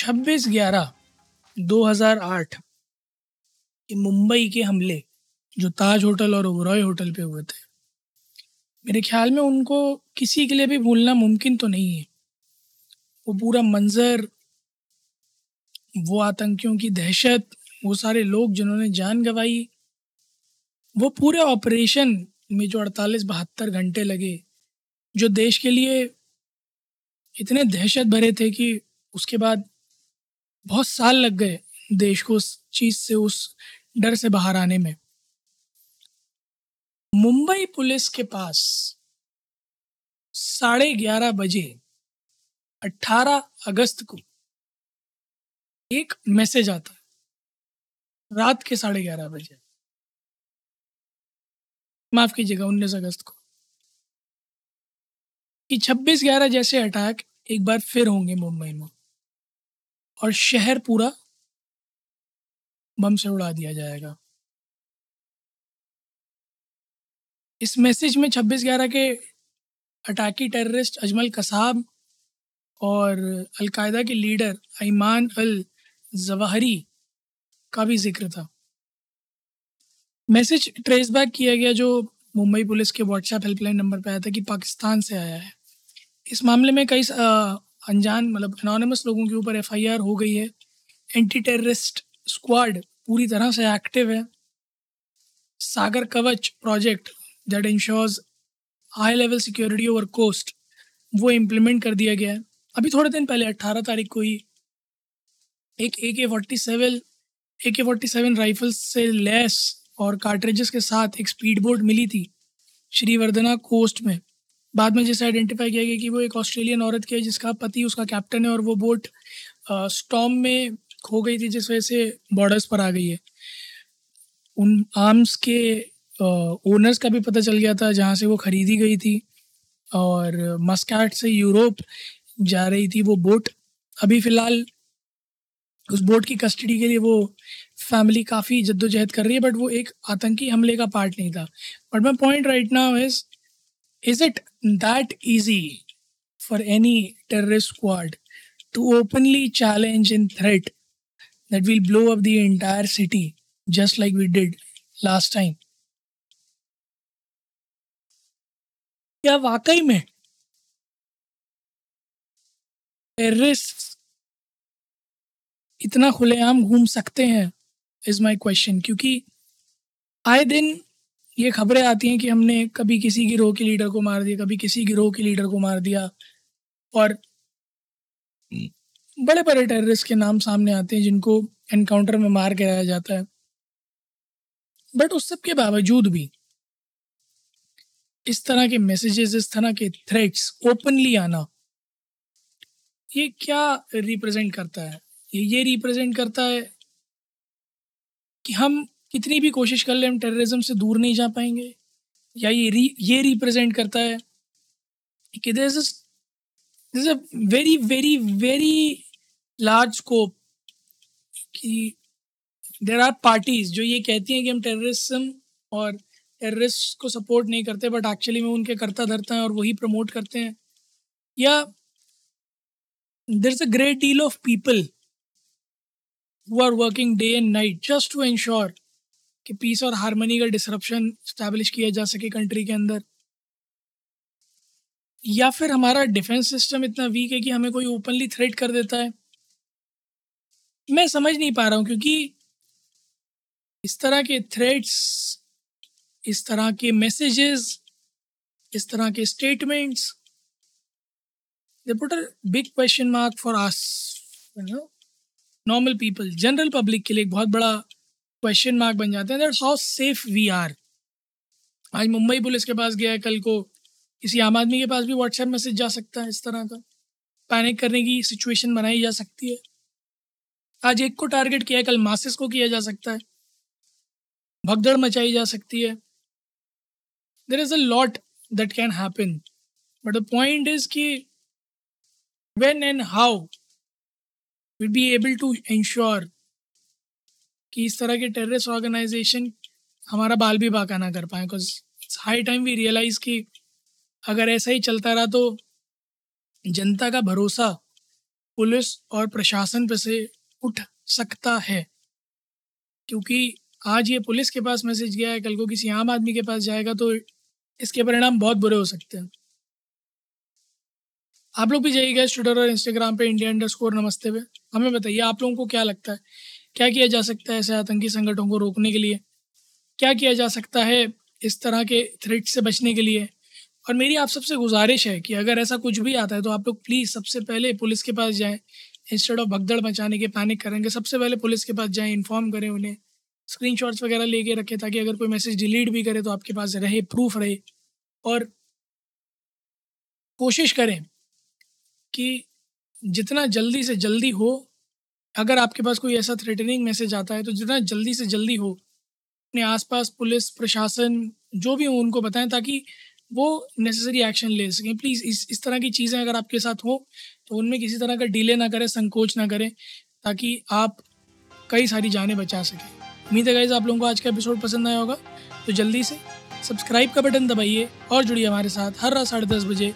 26 ग्यारह 2008 के मुंबई के हमले, जो ताज होटल और ओबरॉय होटल पे हुए थे। मेरे ख्याल में उनको किसी के लिए भी भूलना मुमकिन तो नहीं है। वो पूरा मंजर, वो आतंकियों की दहशत, वो सारे लोग जिन्होंने जान गंवाई, वो पूरे ऑपरेशन में जो अड़तालीस बहत्तर घंटे लगे, जो देश के लिए इतने दहशत भरे थे कि उसके बाद बहुत साल लग गए देश को उस चीज़ से, उस डर से बाहर आने में। मुंबई पुलिस के पास साढ़े ग्यारह बजे 18 अगस्त को एक मैसेज आता है। रात के साढ़े ग्यारह बजे। माफ़ कीजिएगा, उन्नीस अगस्त को। कि 26 ग्यारह जैसे अटैक एक बार फिर होंगे मुंबई में। और शहर पूरा बम से उड़ा दिया जाएगा। इस मैसेज में 26 ग्यारह के अटाकी टेररिस्ट अजमल कसाब और अलकायदा के लीडर ईमान अल जवाहरी का भी ज़िक्र था। मैसेज ट्रेस बैक किया गया जो मुंबई पुलिस के व्हाट्सएप हेल्पलाइन नंबर पर आया था कि पाकिस्तान से आया है। इस मामले में कई अनजान मतलब अनोनमस लोगों के ऊपर एफआईआर हो गई है। एंटी टेररिस्ट स्क्वाड पूरी तरह से एक्टिव है। Sagar Kavach project that ensures high level security over coast वो इम्प्लीमेंट कर दिया गया है। अभी थोड़े दिन पहले 18 तारीख को ही, एक ए के forty seven A K forty seven rifles से लेस और कार्ट्रेजेस के साथ एक स्पीड बोट मिली थी श्रीवर्धना कोस्ट में। बाद में जैसे आइडेंटिफाई किया गया कि वो एक ऑस्ट्रेलियन औरत की है, जिसका पति उसका कैप्टन है और वो बोट स्टॉम में खो गई थी, जिस वजह से बॉर्डर्स पर आ गई है। उन आर्म्स के ओनर्स का भी पता चल गया था, जहाँ से वो ख़रीदी गई थी और मस्कैट से यूरोप जा रही थी वो बोट अभी फ़िलहाल उस बोट की कस्टडी के लिए वो फैमिली काफ़ी जद्दोजहद कर रही है बट वो एक आतंकी हमले का पार्ट नहीं था। But my point right now is is it that easy for any terrorist squad to openly challenge and threat that we'll blow up the entire city just like we did last time? क्या वाकई में terrorist इतना खुलेआम घूम सकते हैं is my question क्योंकि आए दिन ये खबरें आती हैं कि हमने कभी किसी गिरोह के लीडर को मार दिया, कभी किसी गिरोह के लीडर को मार दिया और बड़े बड़े टेररिस्ट के नाम सामने आते हैं जिनको एनकाउंटर में मार आया जाता है। बट उस सब के बावजूद भी इस तरह के मैसेजेस इस तरह के थ्रेट्स ओपनली आना, ये क्या रिप्रेजेंट करता है? ये ये रिप्रेजेंट करता है कि हम कितनी भी कोशिश कर ले, हम टेररिज्म से दूर नहीं जा पाएँगे। या ये री ये रिप्रेजेंट करता है। कि this is a very very very large scope कि देर आर पार्टीज़ जो ये कहती हैं कि हम टेररिज्म और टेररिस्ट को सपोर्ट नहीं करते बट एक्चुअली में उनके करता धरता हैं और वही प्रमोट करते हैं। या there is a great deal of people who are working day and night just to ensure कि पीस और हारमोनी का डिसरप्शन स्टैब्लिश किया जा सके कंट्री के अंदर। या फिर हमारा डिफेंस सिस्टम इतना वीक है कि हमें कोई ओपनली थ्रेट कर देता है। मैं समझ नहीं पा रहा हूँ क्योंकि इस तरह के थ्रेट्स इस तरह के मैसेजेस इस तरह के statements they put a big question mark for us normal people general public के लिए एक बहुत बड़ा क्वेश्चन मार्क बन जाते हैं that how safe we are आज मुंबई पुलिस के पास गया है कल को, किसी आम आदमी के पास भी व्हाट्सएप मैसेज जा सकता है इस तरह का। पैनिक करने की सिचुएशन बनाई जा सकती है। आज एक को टारगेट किया है, कल मासिस को किया जा सकता है। भगदड़ मचाई जा सकती है। There is a lot that can happen but the point is कि when and how will be able to ensure कि इस तरह के टेररिस्ट ऑर्गेनाइजेशन हमारा बाल भी बाका ना कर पाए because high time we realise कि अगर ऐसा ही चलता रहा तो जनता का भरोसा पुलिस और प्रशासन पे से उठ सकता है। क्योंकि आज ये पुलिस के पास मैसेज गया है, कल को किसी आम आदमी के पास जाएगा तो इसके परिणाम बहुत बुरे हो सकते हैं। आप लोग भी जाइएगा ट्विटर और इंस्टाग्राम पे इंडिया अंडर स्कोर नमस्ते पे। हमें बताइए, आप लोगों को क्या लगता है? क्या किया जा सकता है ऐसे आतंकी संगठनों को रोकने के लिए? क्या किया जा सकता है इस तरह के थ्रेट से बचने के लिए? और मेरी आप सबसे गुजारिश है कि अगर ऐसा कुछ भी आता है तो आप लोग प्लीज़ सबसे पहले पुलिस के पास जाएँ। इंस्टेड ऑफ़ भगदड़ मचाने के पैनिक करेंगे, सबसे पहले पुलिस के पास जाएँ इन्फॉर्म करें उन्हें। स्क्रीन वगैरह लेके रखें, ताकि अगर कोई मैसेज डिलीट भी करे तो आपके पास रहे प्रूफ रहे। और कोशिश करें कि जितना जल्दी से जल्दी हो अगर आपके पास कोई ऐसा थ्रेटनिंग मैसेज आता है तो जितना जल्दी से जल्दी हो, अपने आसपास पुलिस, प्रशासन, जो भी हो, उनको बताएँ ताकि वो नेसेसरी एक्शन ले सकें। प्लीज़ इस इस तरह की चीज़ें अगर आपके साथ हो तो उनमें किसी तरह का डिले ना करें, संकोच ना करें, ताकि आप कई सारी जानें बचा सकें। उम्मीद है गाइज़ आप लोगों को आज का एपिसोड पसंद आया होगा तो जल्दी से सब्सक्राइब का बटन दबाइए और जुड़िए हमारे साथ हर रात साढ़े दस बजे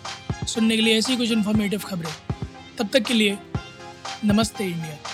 सुनने के लिए ऐसी कुछ इन्फॉर्मेटिव खबरें। तब तक के लिए, नमस्ते इंडिया।